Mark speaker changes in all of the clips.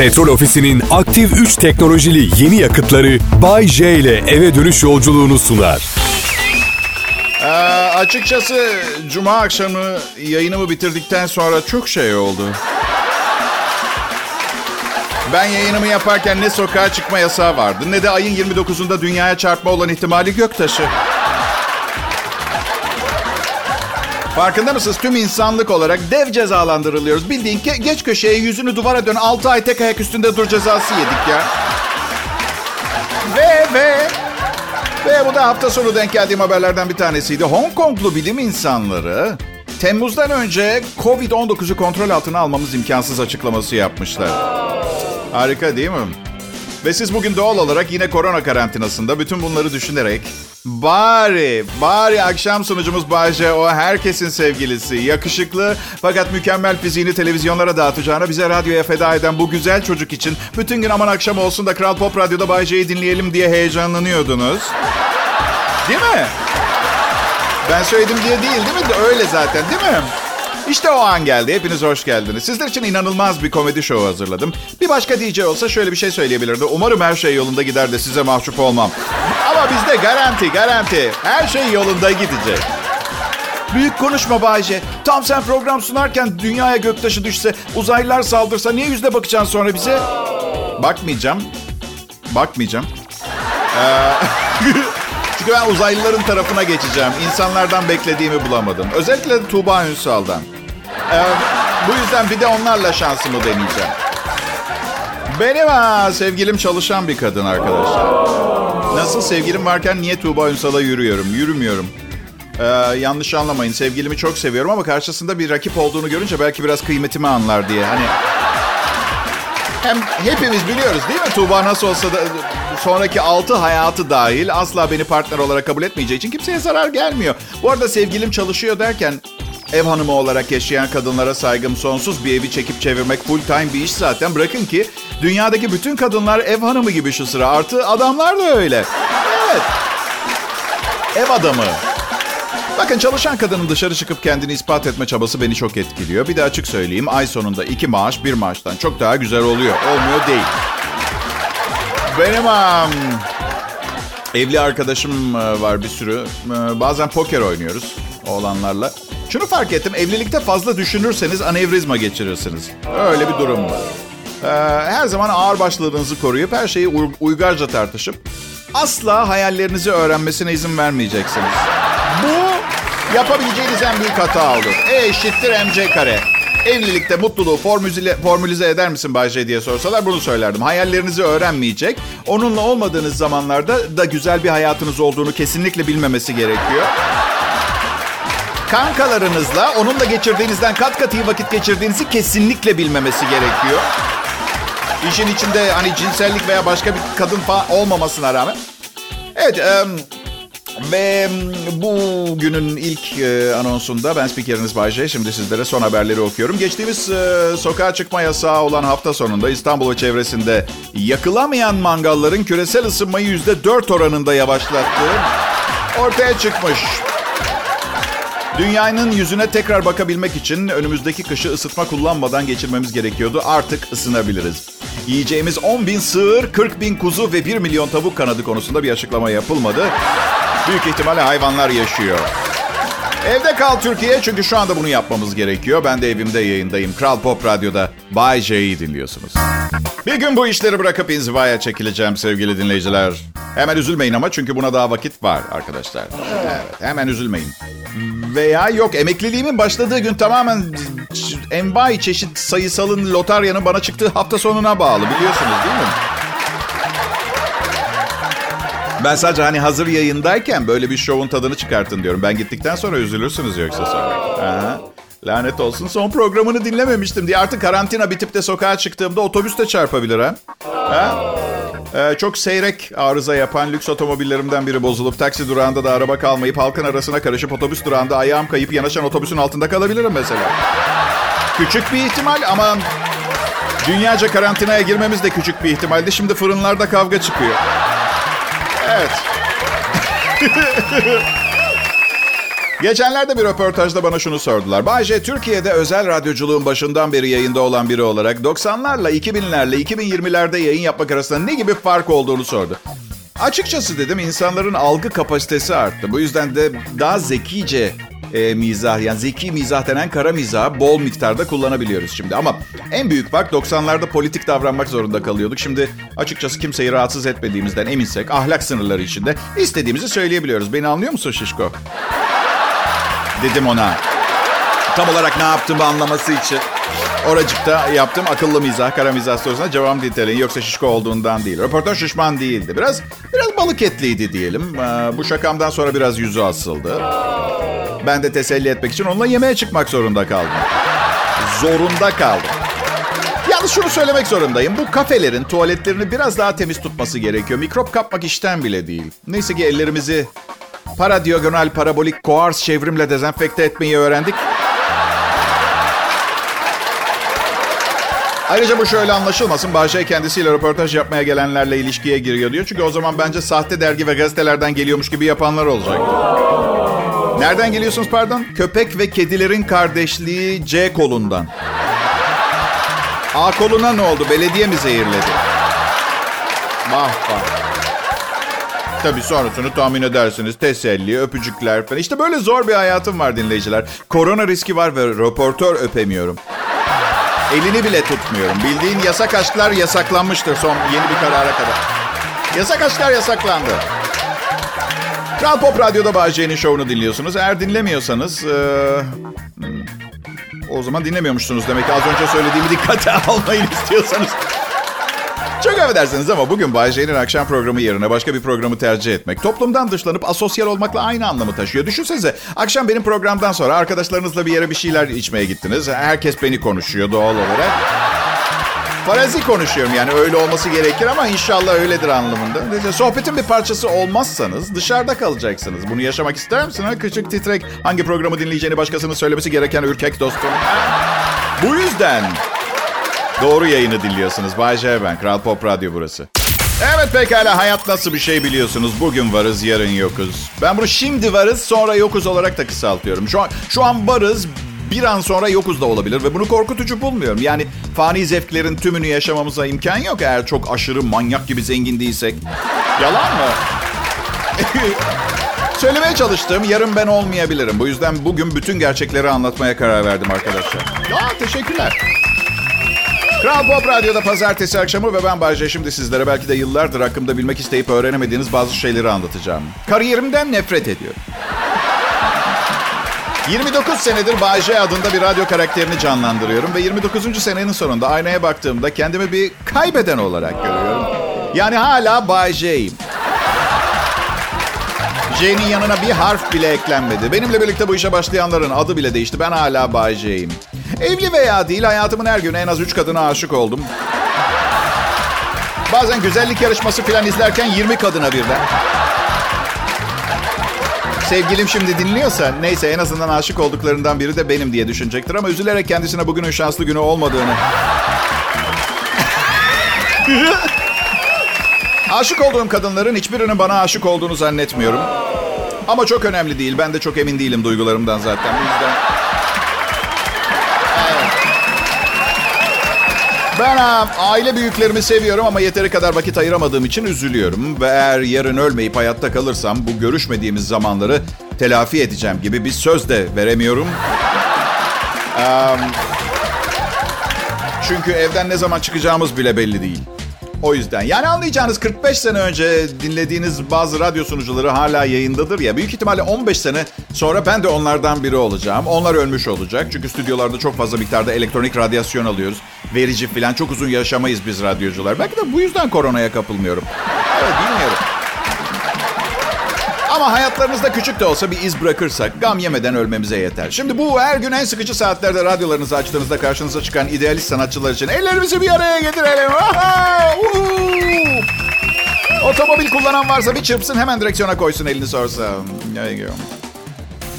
Speaker 1: Petrol Ofisi'nin aktif 3 teknolojili yeni yakıtları Bay J ile eve dönüş yolculuğunu sunar.
Speaker 2: Ee, açıkçası cuma akşamı yayınımı bitirdikten sonra çok şey oldu. Ben yayınımı yaparken ne sokağa çıkma yasağı vardı ne de ayın 29'unda dünyaya çarpma olan ihtimali göktaşı. Farkında mısınız? Tüm insanlık olarak dev cezalandırılıyoruz. Bildiğin ke- geç köşeye yüzünü duvara dön 6 ay tek ayak üstünde dur cezası yedik ya. Ve ve ve bu da hafta sonu denk geldiğim haberlerden bir tanesiydi. Hong Konglu bilim insanları Temmuz'dan önce Covid-19'u kontrol altına almamız imkansız açıklaması yapmışlar. Harika değil mi? Ve siz bugün doğal olarak yine korona karantinasında bütün bunları düşünerek bari, bari akşam sunucumuz Bayce o herkesin sevgilisi, yakışıklı fakat mükemmel fiziğini televizyonlara dağıtacağına bize radyoya feda eden bu güzel çocuk için bütün gün aman akşam olsun da Kral Pop Radyo'da Bayce'yi dinleyelim diye heyecanlanıyordunuz. Değil mi? Ben söyledim diye değil değil mi? Öyle zaten değil mi? İşte o an geldi. Hepiniz hoş geldiniz. Sizler için inanılmaz bir komedi show hazırladım. Bir başka DJ olsa şöyle bir şey söyleyebilirdi. Umarım her şey yolunda gider de size mahcup olmam. Ama bizde garanti, garanti. Her şey yolunda gidecek. Büyük konuşma Bayce. Tam sen program sunarken dünyaya göktaşı düşse, uzaylılar saldırsa niye yüzde bakacaksın sonra bize? Bakmayacağım. Bakmayacağım. Ee, Çünkü ben uzaylıların tarafına geçeceğim. İnsanlardan beklediğimi bulamadım. Özellikle de Tuğba Ünsal'dan. Ee, bu yüzden bir de onlarla şansımı deneyeceğim. Benim ha, sevgilim çalışan bir kadın arkadaşlar. Nasıl sevgilim varken niye Tuğba Ünsal'a yürüyorum? Yürümüyorum. Ee, yanlış anlamayın. Sevgilimi çok seviyorum ama karşısında bir rakip olduğunu görünce belki biraz kıymetimi anlar diye. Hani hem hepimiz biliyoruz değil mi? Tuğba nasıl olsa da sonraki altı hayatı dahil asla beni partner olarak kabul etmeyeceği için kimseye zarar gelmiyor. Bu arada sevgilim çalışıyor derken ev hanımı olarak yaşayan kadınlara saygım sonsuz. Bir evi çekip çevirmek full time bir iş zaten. Bırakın ki dünyadaki bütün kadınlar ev hanımı gibi şu sıra. Artı adamlar da öyle. Evet. Ev adamı. Bakın çalışan kadının dışarı çıkıp kendini ispat etme çabası beni çok etkiliyor. Bir de açık söyleyeyim ay sonunda iki maaş bir maaştan çok daha güzel oluyor. Olmuyor değil. Benim am, evli arkadaşım e, var bir sürü. E, Bazen poker oynuyoruz oğlanlarla. Şunu fark ettim. Evlilikte fazla düşünürseniz anevrizma geçirirsiniz. Öyle bir durum var. E, Her zaman ağır başlılığınızı koruyup her şeyi uy- uygarca tartışıp asla hayallerinizi öğrenmesine izin vermeyeceksiniz. Bu yapabileceğiniz en büyük hata olur. E eşittir MC kare. Evlilikte mutluluğu formüle, formülize eder misin Bayce diye sorsalar bunu söylerdim. Hayallerinizi öğrenmeyecek. Onunla olmadığınız zamanlarda da güzel bir hayatınız olduğunu kesinlikle bilmemesi gerekiyor. Kankalarınızla onunla geçirdiğinizden kat kat iyi vakit geçirdiğinizi kesinlikle bilmemesi gerekiyor. İşin içinde hani cinsellik veya başka bir kadın falan olmamasına rağmen. Evet, em, ve bu günün ilk e, anonsunda ben spikeriniz Bayce. Şimdi sizlere son haberleri okuyorum. Geçtiğimiz e, sokağa çıkma yasağı olan hafta sonunda İstanbul çevresinde yakılamayan mangalların küresel ısınmayı %4 oranında yavaşlattığı ortaya çıkmış. Dünyanın yüzüne tekrar bakabilmek için önümüzdeki kışı ısıtma kullanmadan geçirmemiz gerekiyordu. Artık ısınabiliriz. Yiyeceğimiz 10 bin sığır, 40 bin kuzu ve 1 milyon tavuk kanadı konusunda bir açıklama yapılmadı. Büyük ihtimalle hayvanlar yaşıyor. Evde kal Türkiye çünkü şu anda bunu yapmamız gerekiyor. Ben de evimde yayındayım. Kral Pop Radyo'da Bay J'yi dinliyorsunuz. Bir gün bu işleri bırakıp inzivaya çekileceğim sevgili dinleyiciler. Hemen üzülmeyin ama çünkü buna daha vakit var arkadaşlar. Evet, hemen üzülmeyin. Veya yok emekliliğimin başladığı gün tamamen envai çeşit sayısalın lotaryanın bana çıktığı hafta sonuna bağlı biliyorsunuz değil mi? Ben sadece hani hazır yayındayken böyle bir şovun tadını çıkartın diyorum. Ben gittikten sonra üzülürsünüz yoksa sonra. Aha. Lanet olsun son programını dinlememiştim diye. Artık karantina bitip de sokağa çıktığımda otobüs de çarpabilir ha. ha? Ee, çok seyrek arıza yapan lüks otomobillerimden biri bozulup taksi durağında da araba kalmayıp halkın arasına karışıp otobüs durağında ayağım kayıp yanaşan otobüsün altında kalabilirim mesela. Küçük bir ihtimal ama dünyaca karantinaya girmemiz de küçük bir ihtimaldi. Şimdi fırınlarda kavga çıkıyor. Evet. Geçenlerde bir röportajda bana şunu sordular. Bayce, Türkiye'de özel radyoculuğun başından beri yayında olan biri olarak 90'larla 2000'lerle 2020'lerde yayın yapmak arasında ne gibi fark olduğunu sordu. Açıkçası dedim insanların algı kapasitesi arttı. Bu yüzden de daha zekice e, mizah yani zeki mizah denen kara mizahı bol miktarda kullanabiliyoruz şimdi. Ama en büyük fark 90'larda politik davranmak zorunda kalıyorduk. Şimdi açıkçası kimseyi rahatsız etmediğimizden eminsek ahlak sınırları içinde istediğimizi söyleyebiliyoruz. Beni anlıyor musun Şişko? Dedim ona. Tam olarak ne yaptığımı anlaması için. Oracıkta yaptım akıllı mizah, kara mizah sorusuna cevap niteliği. Yoksa şişko olduğundan değil. Röportaj şişman değildi. Biraz biraz balık etliydi diyelim. Ee, bu şakamdan sonra biraz yüzü asıldı. Ben de teselli etmek için onunla yemeğe çıkmak zorunda kaldım. Zorunda kaldım. Yalnız şunu söylemek zorundayım. Bu kafelerin tuvaletlerini biraz daha temiz tutması gerekiyor. Mikrop kapmak işten bile değil. Neyse ki ellerimizi para diagonal parabolik koars çevrimle dezenfekte etmeyi öğrendik. Ayrıca bu şöyle anlaşılmasın. Bahçe kendisiyle röportaj yapmaya gelenlerle ilişkiye giriyor diyor. Çünkü o zaman bence sahte dergi ve gazetelerden geliyormuş gibi yapanlar olacak. Nereden geliyorsunuz pardon? Köpek ve kedilerin kardeşliği C kolundan. A koluna ne oldu? Belediye mi zehirledi? Vah vah. Tabii sonrasını tahmin edersiniz. Teselli, öpücükler falan. İşte böyle zor bir hayatım var dinleyiciler. Korona riski var ve röportör öpemiyorum. Elini bile tutmuyorum. Bildiğin yasak aşklar yasaklanmıştır son yeni bir karara kadar. Yasak aşklar yasaklandı. Kral Pop Radyo'da Bağcay'ın şovunu dinliyorsunuz. Eğer dinlemiyorsanız... Ee, o zaman dinlemiyormuşsunuz demek ki. Az önce söylediğimi dikkate almayın istiyorsanız. Çok affedersiniz ama bugün Bay J'nin akşam programı yerine başka bir programı tercih etmek toplumdan dışlanıp asosyal olmakla aynı anlamı taşıyor. Düşünsenize akşam benim programdan sonra arkadaşlarınızla bir yere bir şeyler içmeye gittiniz. Herkes beni konuşuyor doğal olarak. Farazi konuşuyorum yani öyle olması gerekir ama inşallah öyledir anlamında. Sohbetin bir parçası olmazsanız dışarıda kalacaksınız. Bunu yaşamak ister misin? Ha? Küçük titrek hangi programı dinleyeceğini başkasının söylemesi gereken ürkek dostum. Bu yüzden Doğru yayını dinliyorsunuz. Bay J ben. Kral Pop Radyo burası. Evet pekala hayat nasıl bir şey biliyorsunuz. Bugün varız yarın yokuz. Ben bunu şimdi varız sonra yokuz olarak da kısaltıyorum. Şu an, şu an varız bir an sonra yokuz da olabilir ve bunu korkutucu bulmuyorum. Yani fani zevklerin tümünü yaşamamıza imkan yok eğer çok aşırı manyak gibi zengin değilsek. Yalan mı? Söylemeye çalıştığım yarın ben olmayabilirim. Bu yüzden bugün bütün gerçekleri anlatmaya karar verdim arkadaşlar. Ya teşekkürler. Kral Pop Radyo'da pazartesi akşamı ve ben Bayce şimdi sizlere belki de yıllardır hakkımda bilmek isteyip öğrenemediğiniz bazı şeyleri anlatacağım. Kariyerimden nefret ediyorum. 29 senedir Bayce adında bir radyo karakterini canlandırıyorum ve 29. senenin sonunda aynaya baktığımda kendimi bir kaybeden olarak görüyorum. Yani hala Bayce'yim. J'nin yanına bir harf bile eklenmedi. Benimle birlikte bu işe başlayanların adı bile değişti. Ben hala Bay J'yim. Evli veya değil hayatımın her günü en az 3 kadına aşık oldum. Bazen güzellik yarışması falan izlerken 20 kadına birden. Sevgilim şimdi dinliyorsa neyse en azından aşık olduklarından biri de benim diye düşünecektir. Ama üzülerek kendisine bugünün şanslı günü olmadığını... aşık olduğum kadınların hiçbirinin bana aşık olduğunu zannetmiyorum. Ama çok önemli değil. Ben de çok emin değilim duygularımdan zaten. Bu yüzden... Ben aile büyüklerimi seviyorum ama yeteri kadar vakit ayıramadığım için üzülüyorum. Ve eğer yarın ölmeyip hayatta kalırsam bu görüşmediğimiz zamanları telafi edeceğim gibi bir söz de veremiyorum. Um, çünkü evden ne zaman çıkacağımız bile belli değil. O yüzden yani anlayacağınız 45 sene önce dinlediğiniz bazı radyo sunucuları hala yayındadır ya. Büyük ihtimalle 15 sene sonra ben de onlardan biri olacağım. Onlar ölmüş olacak. Çünkü stüdyolarda çok fazla miktarda elektronik radyasyon alıyoruz. Verici falan çok uzun yaşamayız biz radyocular. Belki de bu yüzden koronaya kapılmıyorum. Evet bilmiyorum. Ama hayatlarınızda küçük de olsa bir iz bırakırsak gam yemeden ölmemize yeter. Şimdi bu her gün en sıkıcı saatlerde radyolarınızı açtığınızda karşınıza çıkan idealist sanatçılar için ellerimizi bir araya getirelim. Otomobil kullanan varsa bir çırpsın hemen direksiyona koysun elini sorsam.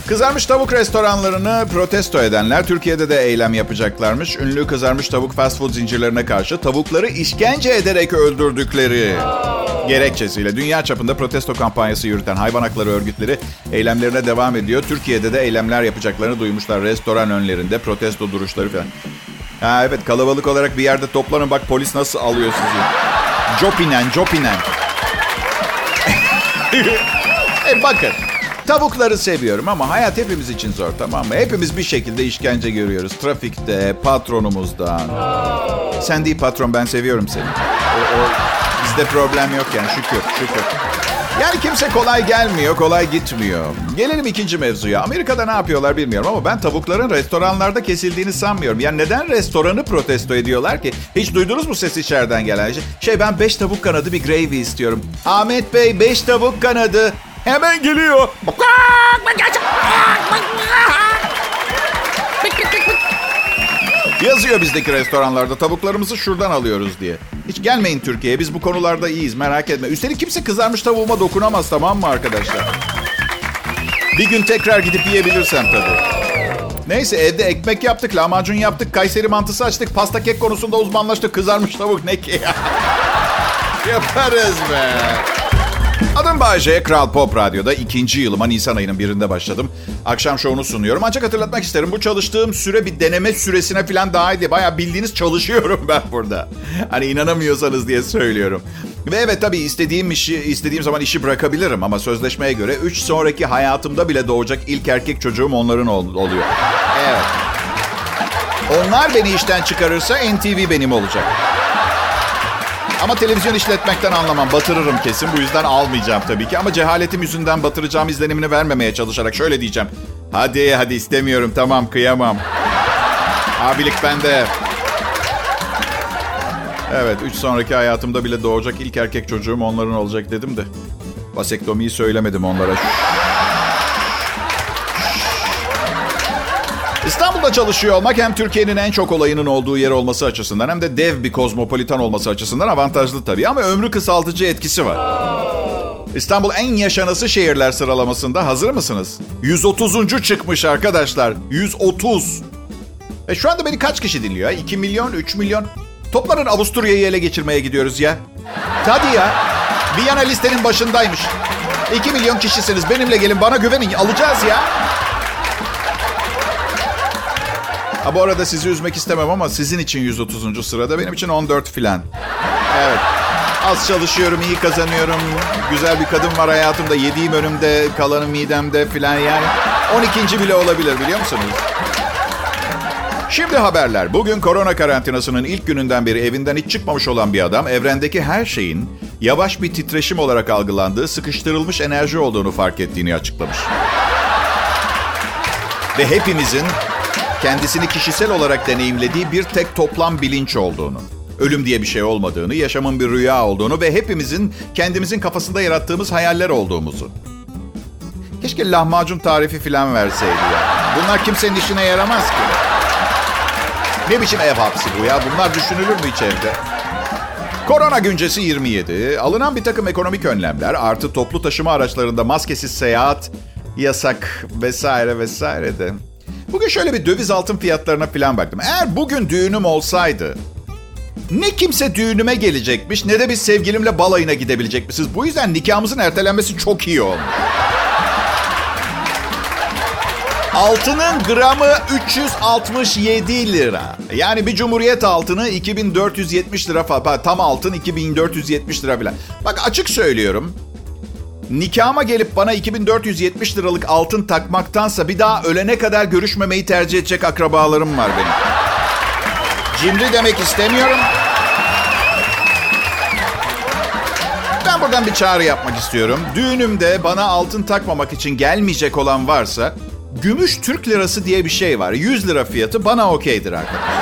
Speaker 2: Kızarmış tavuk restoranlarını protesto edenler Türkiye'de de eylem yapacaklarmış. Ünlü kızarmış tavuk fast food zincirlerine karşı tavukları işkence ederek öldürdükleri gerekçesiyle dünya çapında protesto kampanyası yürüten hayvan hakları örgütleri eylemlerine devam ediyor. Türkiye'de de eylemler yapacaklarını duymuşlar. Restoran önlerinde protesto duruşları falan. Ha evet kalabalık olarak bir yerde toplanın bak polis nasıl alıyor sizi. Jopinen, Jopinen. e bakın Tavukları seviyorum ama hayat hepimiz için zor tamam mı? Hepimiz bir şekilde işkence görüyoruz. Trafikte, patronumuzdan. Sen değil patron ben seviyorum seni. O, o, bizde problem yok yani şükür şükür. Yani kimse kolay gelmiyor, kolay gitmiyor. Gelelim ikinci mevzuya. Amerika'da ne yapıyorlar bilmiyorum ama ben tavukların restoranlarda kesildiğini sanmıyorum. Yani neden restoranı protesto ediyorlar ki? Hiç duydunuz mu ses içeriden gelen şey? Şey ben beş tavuk kanadı bir gravy istiyorum. Ahmet Bey beş tavuk kanadı. Hemen geliyor. Yazıyor bizdeki restoranlarda tavuklarımızı şuradan alıyoruz diye. Hiç gelmeyin Türkiye'ye biz bu konularda iyiyiz merak etme. Üstelik kimse kızarmış tavuğuma dokunamaz tamam mı arkadaşlar? Bir gün tekrar gidip yiyebilirsem tabii. Neyse evde ekmek yaptık, lahmacun yaptık, Kayseri mantısı açtık, pasta kek konusunda uzmanlaştık. Kızarmış tavuk ne ki Yaparız be. Adım Bayece, Kral Pop Radyo'da ikinci yılıma Nisan ayının birinde başladım. Akşam şovunu sunuyorum. Ancak hatırlatmak isterim bu çalıştığım süre bir deneme süresine falan daha iyi. Baya bildiğiniz çalışıyorum ben burada. Hani inanamıyorsanız diye söylüyorum. Ve evet tabii istediğim işi, istediğim zaman işi bırakabilirim ama sözleşmeye göre 3 sonraki hayatımda bile doğacak ilk erkek çocuğum onların ol- oluyor. Evet. Onlar beni işten çıkarırsa NTV benim olacak. Ama televizyon işletmekten anlamam. Batırırım kesin. Bu yüzden almayacağım tabii ki. Ama cehaletim yüzünden batıracağım izlenimini vermemeye çalışarak şöyle diyeceğim. Hadi hadi istemiyorum tamam kıyamam. Abilik bende. Evet, üç sonraki hayatımda bile doğacak ilk erkek çocuğum onların olacak dedim de. Vasektomiyi söylemedim onlara. İstanbul'da çalışıyor olmak hem Türkiye'nin en çok olayının olduğu yer olması açısından hem de dev bir kozmopolitan olması açısından avantajlı tabii ama ömrü kısaltıcı etkisi var. İstanbul en yaşanası şehirler sıralamasında hazır mısınız? 130. çıkmış arkadaşlar. 130. E şu anda beni kaç kişi dinliyor? 2 milyon, 3 milyon. Toplanın Avusturya'yı ele geçirmeye gidiyoruz ya. Hadi ya. Viyana listenin başındaymış. 2 milyon kişisiniz. Benimle gelin bana güvenin. Alacağız ya. Ha, bu arada sizi üzmek istemem ama sizin için 130. sırada benim için 14 filan. Evet. Az çalışıyorum, iyi kazanıyorum. Güzel bir kadın var hayatımda. Yediğim önümde, kalanı midemde filan yani. 12. bile olabilir biliyor musunuz? Şimdi haberler. Bugün korona karantinasının ilk gününden beri evinden hiç çıkmamış olan bir adam evrendeki her şeyin yavaş bir titreşim olarak algılandığı sıkıştırılmış enerji olduğunu fark ettiğini açıklamış. Ve hepimizin kendisini kişisel olarak deneyimlediği bir tek toplam bilinç olduğunu, ölüm diye bir şey olmadığını, yaşamın bir rüya olduğunu ve hepimizin kendimizin kafasında yarattığımız hayaller olduğumuzu. Keşke lahmacun tarifi falan verseydi ya. Bunlar kimsenin işine yaramaz ki. Ne biçim ev hapsi bu ya? Bunlar düşünülür mü hiç evde? Korona güncesi 27. Alınan bir takım ekonomik önlemler artı toplu taşıma araçlarında maskesiz seyahat yasak vesaire vesaire de. Bugün şöyle bir döviz altın fiyatlarına falan baktım. Eğer bugün düğünüm olsaydı ne kimse düğünüme gelecekmiş ne de biz sevgilimle balayına gidebilecekmişiz. Bu yüzden nikahımızın ertelenmesi çok iyi olmuş. Altının gramı 367 lira. Yani bir cumhuriyet altını 2470 lira falan. Tam altın 2470 lira falan. Bak açık söylüyorum. Nikahıma gelip bana 2470 liralık altın takmaktansa bir daha ölene kadar görüşmemeyi tercih edecek akrabalarım var benim. Cimri demek istemiyorum. Ben buradan bir çağrı yapmak istiyorum. Düğünümde bana altın takmamak için gelmeyecek olan varsa gümüş Türk lirası diye bir şey var. 100 lira fiyatı bana okeydir arkadaşlar.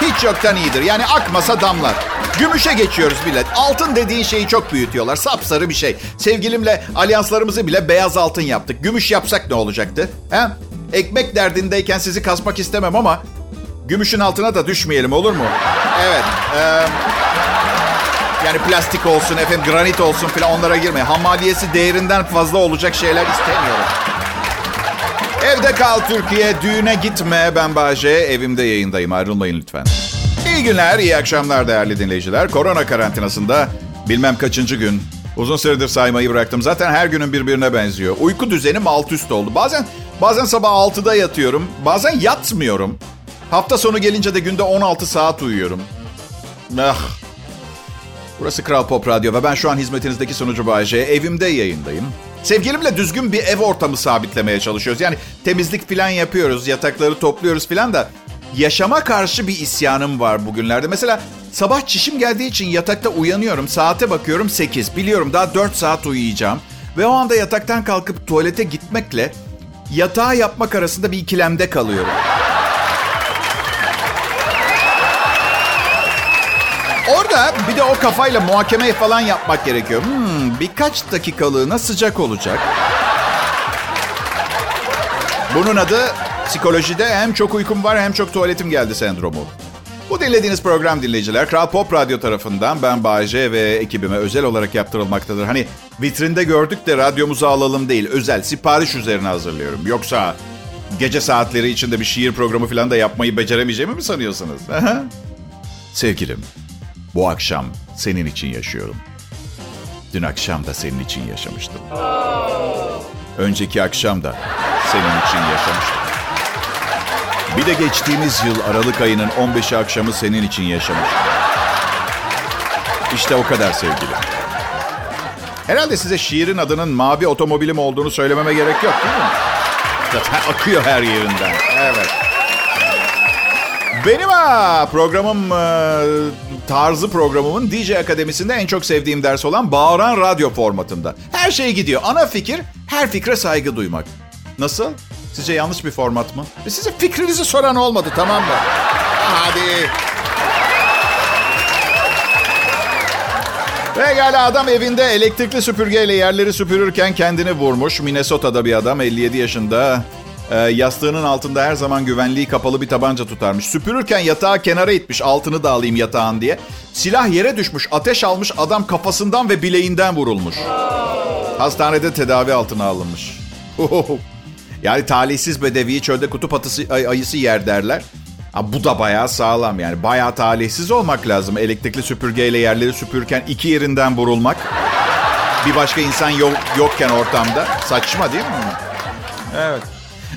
Speaker 2: Hiç yoktan iyidir. Yani akmasa damlar. Gümüşe geçiyoruz millet. Altın dediğin şeyi çok büyütüyorlar. Sapsarı bir şey. Sevgilimle alyanslarımızı bile beyaz altın yaptık. Gümüş yapsak ne olacaktı? He? Ekmek derdindeyken sizi kasmak istemem ama gümüşün altına da düşmeyelim olur mu? Evet. E, yani plastik olsun, efendim granit olsun falan onlara girmeyin. Hamaliyesi değerinden fazla olacak şeyler istemiyorum. Evde kal Türkiye, düğüne gitme. Ben Bahçe, evimde yayındayım. Ayrılmayın lütfen. İyi günler, iyi akşamlar değerli dinleyiciler. Korona karantinasında bilmem kaçıncı gün. Uzun süredir saymayı bıraktım. Zaten her günün birbirine benziyor. Uyku düzenim alt üst oldu. Bazen bazen sabah 6'da yatıyorum. Bazen yatmıyorum. Hafta sonu gelince de günde 16 saat uyuyorum. Ah. Burası Kral Pop Radyo ve ben şu an hizmetinizdeki sunucu Bayece. Evimde yayındayım. Sevgilimle düzgün bir ev ortamı sabitlemeye çalışıyoruz. Yani temizlik falan yapıyoruz, yatakları topluyoruz falan da yaşama karşı bir isyanım var bugünlerde. Mesela sabah çişim geldiği için yatakta uyanıyorum. Saate bakıyorum 8. Biliyorum daha 4 saat uyuyacağım. Ve o anda yataktan kalkıp tuvalete gitmekle yatağı yapmak arasında bir ikilemde kalıyorum. Orada bir de o kafayla muhakeme falan yapmak gerekiyor. Hmm, birkaç dakikalığına sıcak olacak. Bunun adı psikolojide hem çok uykum var hem çok tuvaletim geldi sendromu. Bu dinlediğiniz program dinleyiciler Kral Pop Radyo tarafından ben Bayece ve ekibime özel olarak yaptırılmaktadır. Hani vitrinde gördük de radyomuza alalım değil, özel sipariş üzerine hazırlıyorum. Yoksa gece saatleri içinde bir şiir programı falan da yapmayı beceremeyeceğimi mi sanıyorsunuz? Sevgilim, bu akşam senin için yaşıyorum. Dün akşam da senin için yaşamıştım. Önceki akşam da senin için yaşamıştım. Bir de geçtiğimiz yıl Aralık ayının 15'i akşamı senin için yaşamıştım. İşte o kadar sevgilim. Herhalde size şiirin adının mavi otomobilim olduğunu söylememe gerek yok değil mi? Zaten akıyor her yerinden. Evet. Benim ha, programım, e, tarzı programımın DJ Akademisi'nde en çok sevdiğim ders olan bağıran radyo formatında. Her şey gidiyor. Ana fikir, her fikre saygı duymak. Nasıl? Sizce yanlış bir format mı? E size fikrinizi soran olmadı tamam mı? Hadi. Pekala adam evinde elektrikli süpürgeyle yerleri süpürürken kendini vurmuş. Minnesota'da bir adam 57 yaşında. E, yastığının altında her zaman güvenliği kapalı bir tabanca tutarmış. Süpürürken yatağı kenara itmiş altını da alayım yatağın diye. Silah yere düşmüş ateş almış adam kafasından ve bileğinden vurulmuş. Hastanede tedavi altına alınmış. Yani talihsiz bedeviyi çölde kutup atısı, ay, ayısı yer derler. Ha, bu da bayağı sağlam yani. Bayağı talihsiz olmak lazım. Elektrikli süpürgeyle yerleri süpürürken iki yerinden vurulmak. Bir başka insan yok, yokken ortamda. Saçma değil mi? Evet.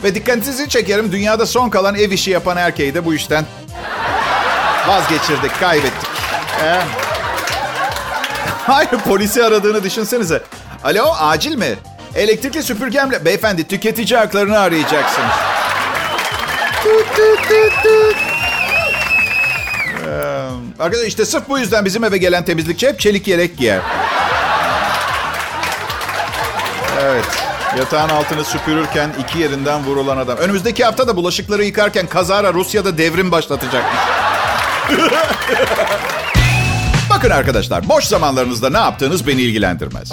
Speaker 2: Ve dikkatinizi çekerim. Dünyada son kalan ev işi yapan erkeği de bu işten vazgeçirdik, kaybettik. Ee? Hayır polisi aradığını düşünsenize. Alo acil mi? Elektrikli süpürgemle... Beyefendi tüketici haklarını arayacaksınız. Tut. Ee, arkadaşlar işte sırf bu yüzden bizim eve gelen temizlikçi hep çelik yelek giyer. Evet. Yatağın altını süpürürken iki yerinden vurulan adam. Önümüzdeki hafta da bulaşıkları yıkarken kazara Rusya'da devrim başlatacakmış. Bakın arkadaşlar, boş zamanlarınızda ne yaptığınız beni ilgilendirmez.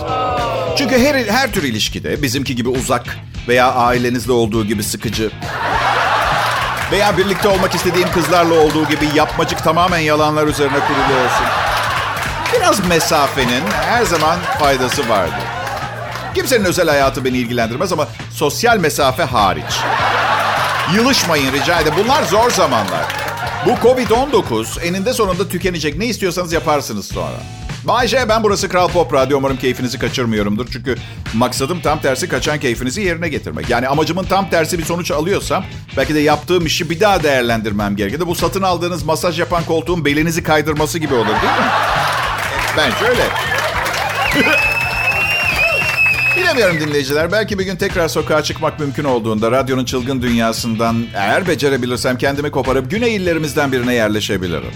Speaker 2: Çünkü her, her tür ilişkide bizimki gibi uzak veya ailenizle olduğu gibi sıkıcı veya birlikte olmak istediğim kızlarla olduğu gibi yapmacık tamamen yalanlar üzerine kurulu olsun. Biraz mesafenin her zaman faydası vardır. Kimsenin özel hayatı beni ilgilendirmez ama sosyal mesafe hariç. Yılışmayın rica ederim. Bunlar zor zamanlar. Bu Covid-19 eninde sonunda tükenecek. Ne istiyorsanız yaparsınız sonra. Bayce ben burası Kral Pop Radyo. Umarım keyfinizi kaçırmıyorumdur. Çünkü maksadım tam tersi kaçan keyfinizi yerine getirmek. Yani amacımın tam tersi bir sonuç alıyorsam belki de yaptığım işi bir daha değerlendirmem gerekir. Bu satın aldığınız masaj yapan koltuğun belinizi kaydırması gibi olur değil mi? Bence öyle. Bilemiyorum dinleyiciler. Belki bir gün tekrar sokağa çıkmak mümkün olduğunda radyonun çılgın dünyasından eğer becerebilirsem kendimi koparıp güney illerimizden birine yerleşebilirim.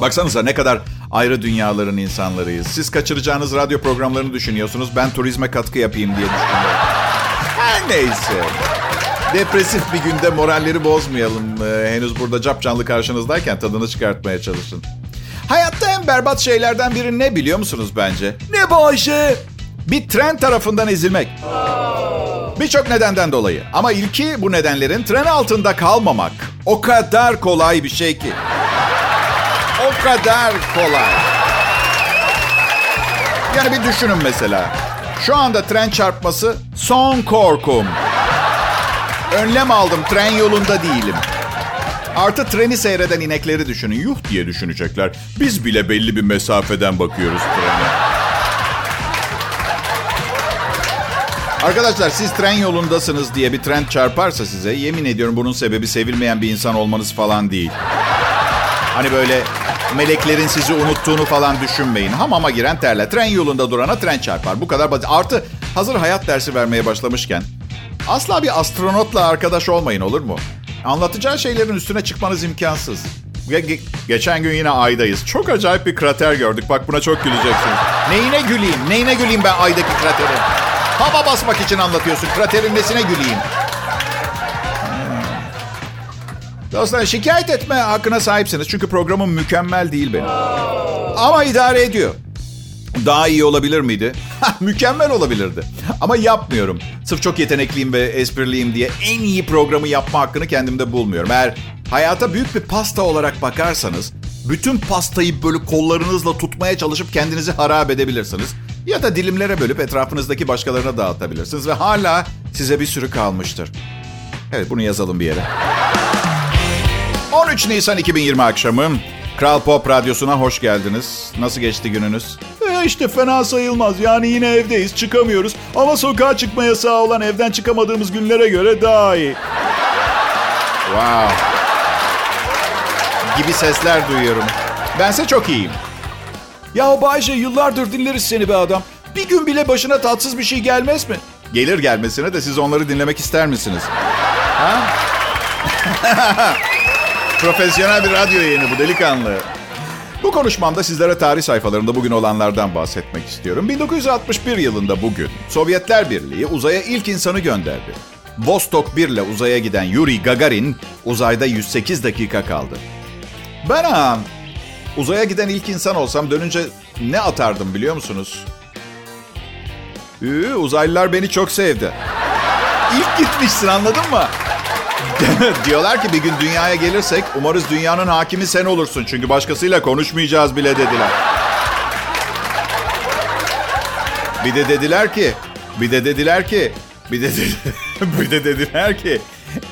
Speaker 2: Baksanıza ne kadar ayrı dünyaların insanlarıyız. Siz kaçıracağınız radyo programlarını düşünüyorsunuz. Ben turizme katkı yapayım diye düşünüyorum. Her neyse. Depresif bir günde moralleri bozmayalım. Ee, henüz burada cap canlı karşınızdayken tadını çıkartmaya çalışın. Hayatta en berbat şeylerden biri ne biliyor musunuz bence? Ne bu Ayşe? Bir tren tarafından ezilmek. Birçok nedenden dolayı. Ama ilki bu nedenlerin tren altında kalmamak. O kadar kolay bir şey ki. O kadar kolay. Yani bir düşünün mesela. Şu anda tren çarpması son korkum. Önlem aldım. Tren yolunda değilim. Artı treni seyreden inekleri düşünün. Yuh diye düşünecekler. Biz bile belli bir mesafeden bakıyoruz trene. Arkadaşlar siz tren yolundasınız diye bir tren çarparsa size yemin ediyorum bunun sebebi sevilmeyen bir insan olmanız falan değil. Hani böyle meleklerin sizi unuttuğunu falan düşünmeyin. Hamama giren terle. Tren yolunda durana tren çarpar. Bu kadar basit. Artı hazır hayat dersi vermeye başlamışken asla bir astronotla arkadaş olmayın olur mu? Anlatacağı şeylerin üstüne çıkmanız imkansız. Ge- geçen gün yine aydayız. Çok acayip bir krater gördük. Bak buna çok güleceksiniz. Neyine güleyim? Neyine güleyim ben aydaki krateri? Hava basmak için anlatıyorsun. Kraterin nesine güleyim? Dostlar şikayet etme hakkına sahipsiniz. Çünkü programım mükemmel değil benim. Ama idare ediyor. Daha iyi olabilir miydi? mükemmel olabilirdi. Ama yapmıyorum. Sırf çok yetenekliyim ve espriliyim diye en iyi programı yapma hakkını kendimde bulmuyorum. Eğer hayata büyük bir pasta olarak bakarsanız bütün pastayı böyle kollarınızla tutmaya çalışıp kendinizi harap edebilirsiniz. Ya da dilimlere bölüp etrafınızdaki başkalarına dağıtabilirsiniz ve hala size bir sürü kalmıştır. Evet bunu yazalım bir yere. 13 Nisan 2020 akşamı Kral Pop Radyosu'na hoş geldiniz. Nasıl geçti gününüz? E işte fena sayılmaz. Yani yine evdeyiz, çıkamıyoruz. Ama sokağa çıkma yasağı olan evden çıkamadığımız günlere göre daha iyi. Wow. Gibi sesler duyuyorum. Bense çok iyiyim. Ya Bayce yıllardır dinleriz seni be adam. Bir gün bile başına tatsız bir şey gelmez mi? Gelir gelmesine de siz onları dinlemek ister misiniz? Ha? Profesyonel bir radyo yayını bu delikanlı. Bu konuşmamda sizlere tarih sayfalarında bugün olanlardan bahsetmek istiyorum. 1961 yılında bugün Sovyetler Birliği uzaya ilk insanı gönderdi. Vostok 1 ile uzaya giden Yuri Gagarin uzayda 108 dakika kaldı. Ben ha, uzaya giden ilk insan olsam dönünce ne atardım biliyor musunuz? Ü, uzaylılar beni çok sevdi. İlk gitmişsin anladın mı? Diyorlar ki bir gün dünyaya gelirsek umarız dünyanın hakimi sen olursun. Çünkü başkasıyla konuşmayacağız bile dediler. Bir de dediler ki, bir de dediler ki, bir de, bir de dediler ki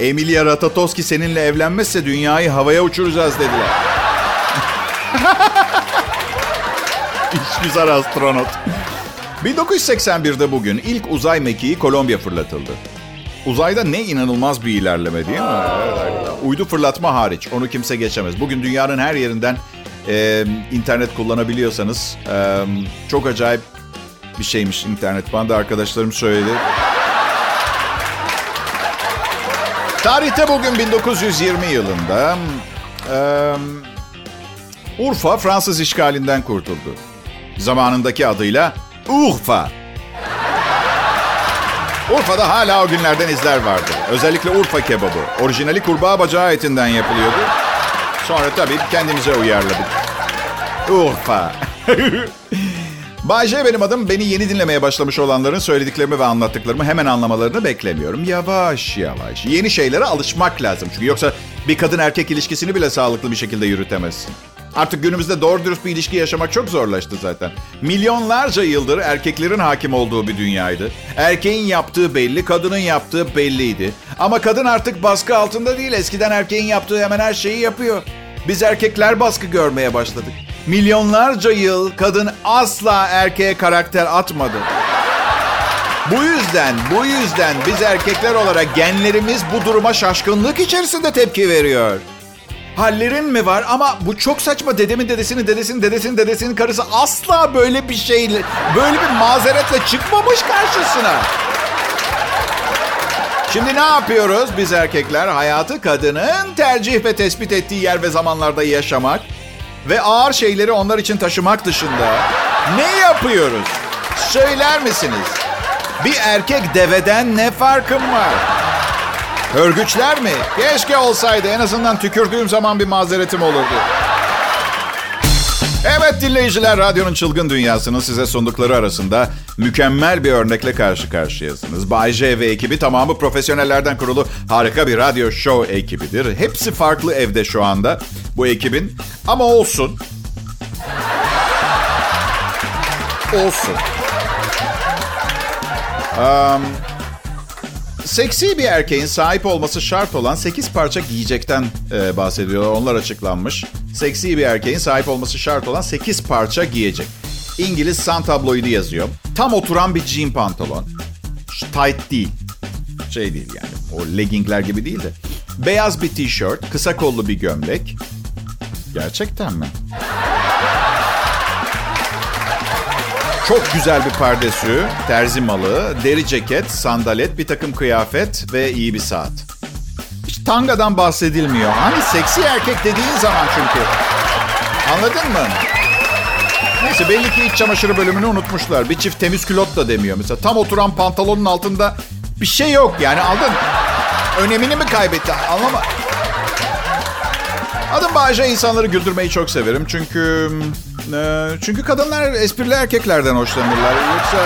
Speaker 2: Emilia Ratatowski seninle evlenmezse dünyayı havaya uçuracağız dediler. İşgüzar astronot. 1981'de bugün ilk uzay mekiği Kolombiya fırlatıldı. Uzayda ne inanılmaz bir ilerleme değil mi? Uydu fırlatma hariç. Onu kimse geçemez. Bugün dünyanın her yerinden e, internet kullanabiliyorsanız e, çok acayip bir şeymiş internet. Bana da arkadaşlarım söyledi. Tarihte bugün 1920 yılında e, Urfa Fransız işgalinden kurtuldu. Zamanındaki adıyla Urfa. Urfa'da hala o günlerden izler vardı. Özellikle Urfa kebabı. Orijinali kurbağa bacağı etinden yapılıyordu. Sonra tabii kendimize uyarladık. Urfa. Bay J benim adım. Beni yeni dinlemeye başlamış olanların söylediklerimi ve anlattıklarımı hemen anlamalarını beklemiyorum. Yavaş yavaş. Yeni şeylere alışmak lazım. Çünkü yoksa bir kadın erkek ilişkisini bile sağlıklı bir şekilde yürütemezsin. Artık günümüzde doğru dürüst bir ilişki yaşamak çok zorlaştı zaten. Milyonlarca yıldır erkeklerin hakim olduğu bir dünyaydı. Erkeğin yaptığı belli, kadının yaptığı belliydi. Ama kadın artık baskı altında değil. Eskiden erkeğin yaptığı hemen her şeyi yapıyor. Biz erkekler baskı görmeye başladık. Milyonlarca yıl kadın asla erkeğe karakter atmadı. Bu yüzden, bu yüzden biz erkekler olarak genlerimiz bu duruma şaşkınlık içerisinde tepki veriyor. Hallerin mi var ama bu çok saçma dedemin dedesinin dedesinin dedesinin dedesinin karısı asla böyle bir şeyle, böyle bir mazeretle çıkmamış karşısına. Şimdi ne yapıyoruz biz erkekler? Hayatı kadının tercih ve tespit ettiği yer ve zamanlarda yaşamak ve ağır şeyleri onlar için taşımak dışında ne yapıyoruz? Söyler misiniz? Bir erkek deveden ne farkım var? Hörgüçler mi? Keşke olsaydı. En azından tükürdüğüm zaman bir mazeretim olurdu. Evet dinleyiciler, radyonun çılgın dünyasının size sundukları arasında mükemmel bir örnekle karşı karşıyasınız. Bay J ve ekibi tamamı profesyonellerden kurulu harika bir radyo show ekibidir. Hepsi farklı evde şu anda bu ekibin. Ama olsun. Olsun. Um, seksi bir erkeğin sahip olması şart olan 8 parça giyecekten e, bahsediyorlar. Onlar açıklanmış. Seksi bir erkeğin sahip olması şart olan 8 parça giyecek. İngiliz Sun tabloidu yazıyor. Tam oturan bir jean pantolon. Tight değil. Şey değil yani. O leggingler gibi değil de. Beyaz bir tişört, kısa kollu bir gömlek. Gerçekten mi? Çok güzel bir pardesü, terzi malı, deri ceket, sandalet, bir takım kıyafet ve iyi bir saat. Hiç tangadan bahsedilmiyor. Hani seksi erkek dediğin zaman çünkü. Anladın mı? Neyse belli ki iç çamaşırı bölümünü unutmuşlar. Bir çift temiz külot da demiyor. Mesela tam oturan pantolonun altında bir şey yok yani aldın. Önemini mi kaybetti? Anlama. Adım Bayce insanları güldürmeyi çok severim. Çünkü e, çünkü kadınlar esprili erkeklerden hoşlanırlar. Yoksa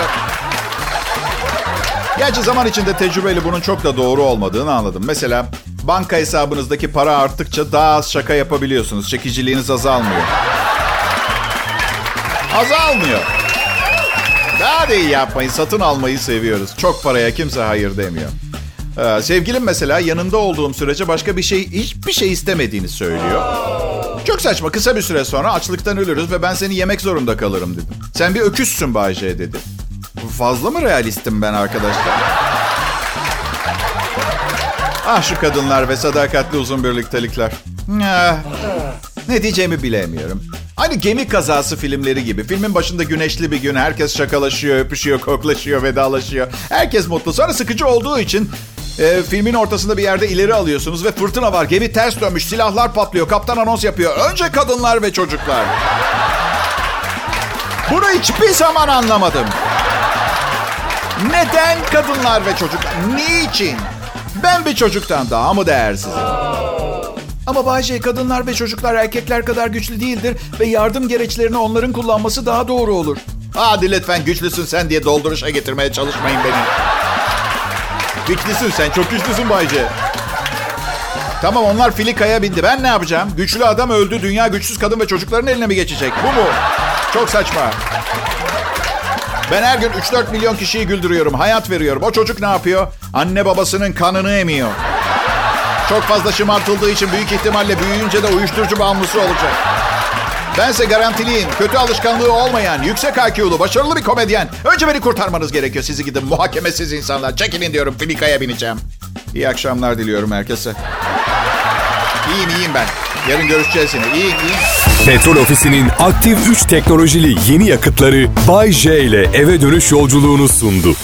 Speaker 2: Gerçi zaman içinde tecrübeyle bunun çok da doğru olmadığını anladım. Mesela banka hesabınızdaki para arttıkça daha az şaka yapabiliyorsunuz. Çekiciliğiniz azalmıyor. Azalmıyor. Daha da iyi yapmayın. Satın almayı seviyoruz. Çok paraya kimse hayır demiyor. Ee, sevgilim mesela yanında olduğum sürece başka bir şey, hiçbir şey istemediğini söylüyor. Çok saçma. Kısa bir süre sonra açlıktan ölürüz ve ben seni yemek zorunda kalırım dedim. Sen bir öküzsün Bayce dedi. Fazla mı realistim ben arkadaşlar? Ah şu kadınlar ve sadakatli uzun birliktelikler. Ah, ne diyeceğimi bilemiyorum. Aynı gemi kazası filmleri gibi. Filmin başında güneşli bir gün herkes şakalaşıyor, öpüşüyor, koklaşıyor, vedalaşıyor. Herkes mutlu. Sonra sıkıcı olduğu için e, filmin ortasında bir yerde ileri alıyorsunuz ve fırtına var. Gemi ters dönmüş, silahlar patlıyor, kaptan anons yapıyor. Önce kadınlar ve çocuklar. Bunu hiçbir zaman anlamadım. Neden kadınlar ve çocuklar? Niçin? Ben bir çocuktan daha mı değersizim? Ama Bayce kadınlar ve çocuklar erkekler kadar güçlü değildir ve yardım gereçlerini onların kullanması daha doğru olur. Hadi lütfen güçlüsün sen diye dolduruşa getirmeye çalışmayın beni. Güçlüsün sen çok güçlüsün Bayce. Tamam onlar filikaya bindi. Ben ne yapacağım? Güçlü adam öldü. Dünya güçsüz kadın ve çocukların eline mi geçecek? Bu mu? Çok saçma. Ben her gün 3-4 milyon kişiyi güldürüyorum. Hayat veriyorum. O çocuk ne yapıyor? Anne babasının kanını emiyor. Çok fazla şımartıldığı için büyük ihtimalle büyüyünce de uyuşturucu bağımlısı olacak. Bense garantiliyim. Kötü alışkanlığı olmayan, yüksek IQ'lu, başarılı bir komedyen. Önce beni kurtarmanız gerekiyor. Sizi gidin muhakemesiz insanlar. Çekilin diyorum. Filikaya bineceğim. İyi akşamlar diliyorum herkese. İyiyim iyiyim ben. Yarın görüşeceğiz yine. İyiyim iyiyim.
Speaker 1: Petrol Ofisi'nin aktif 3 teknolojili yeni yakıtları Bay J ile eve dönüş yolculuğunu sundu.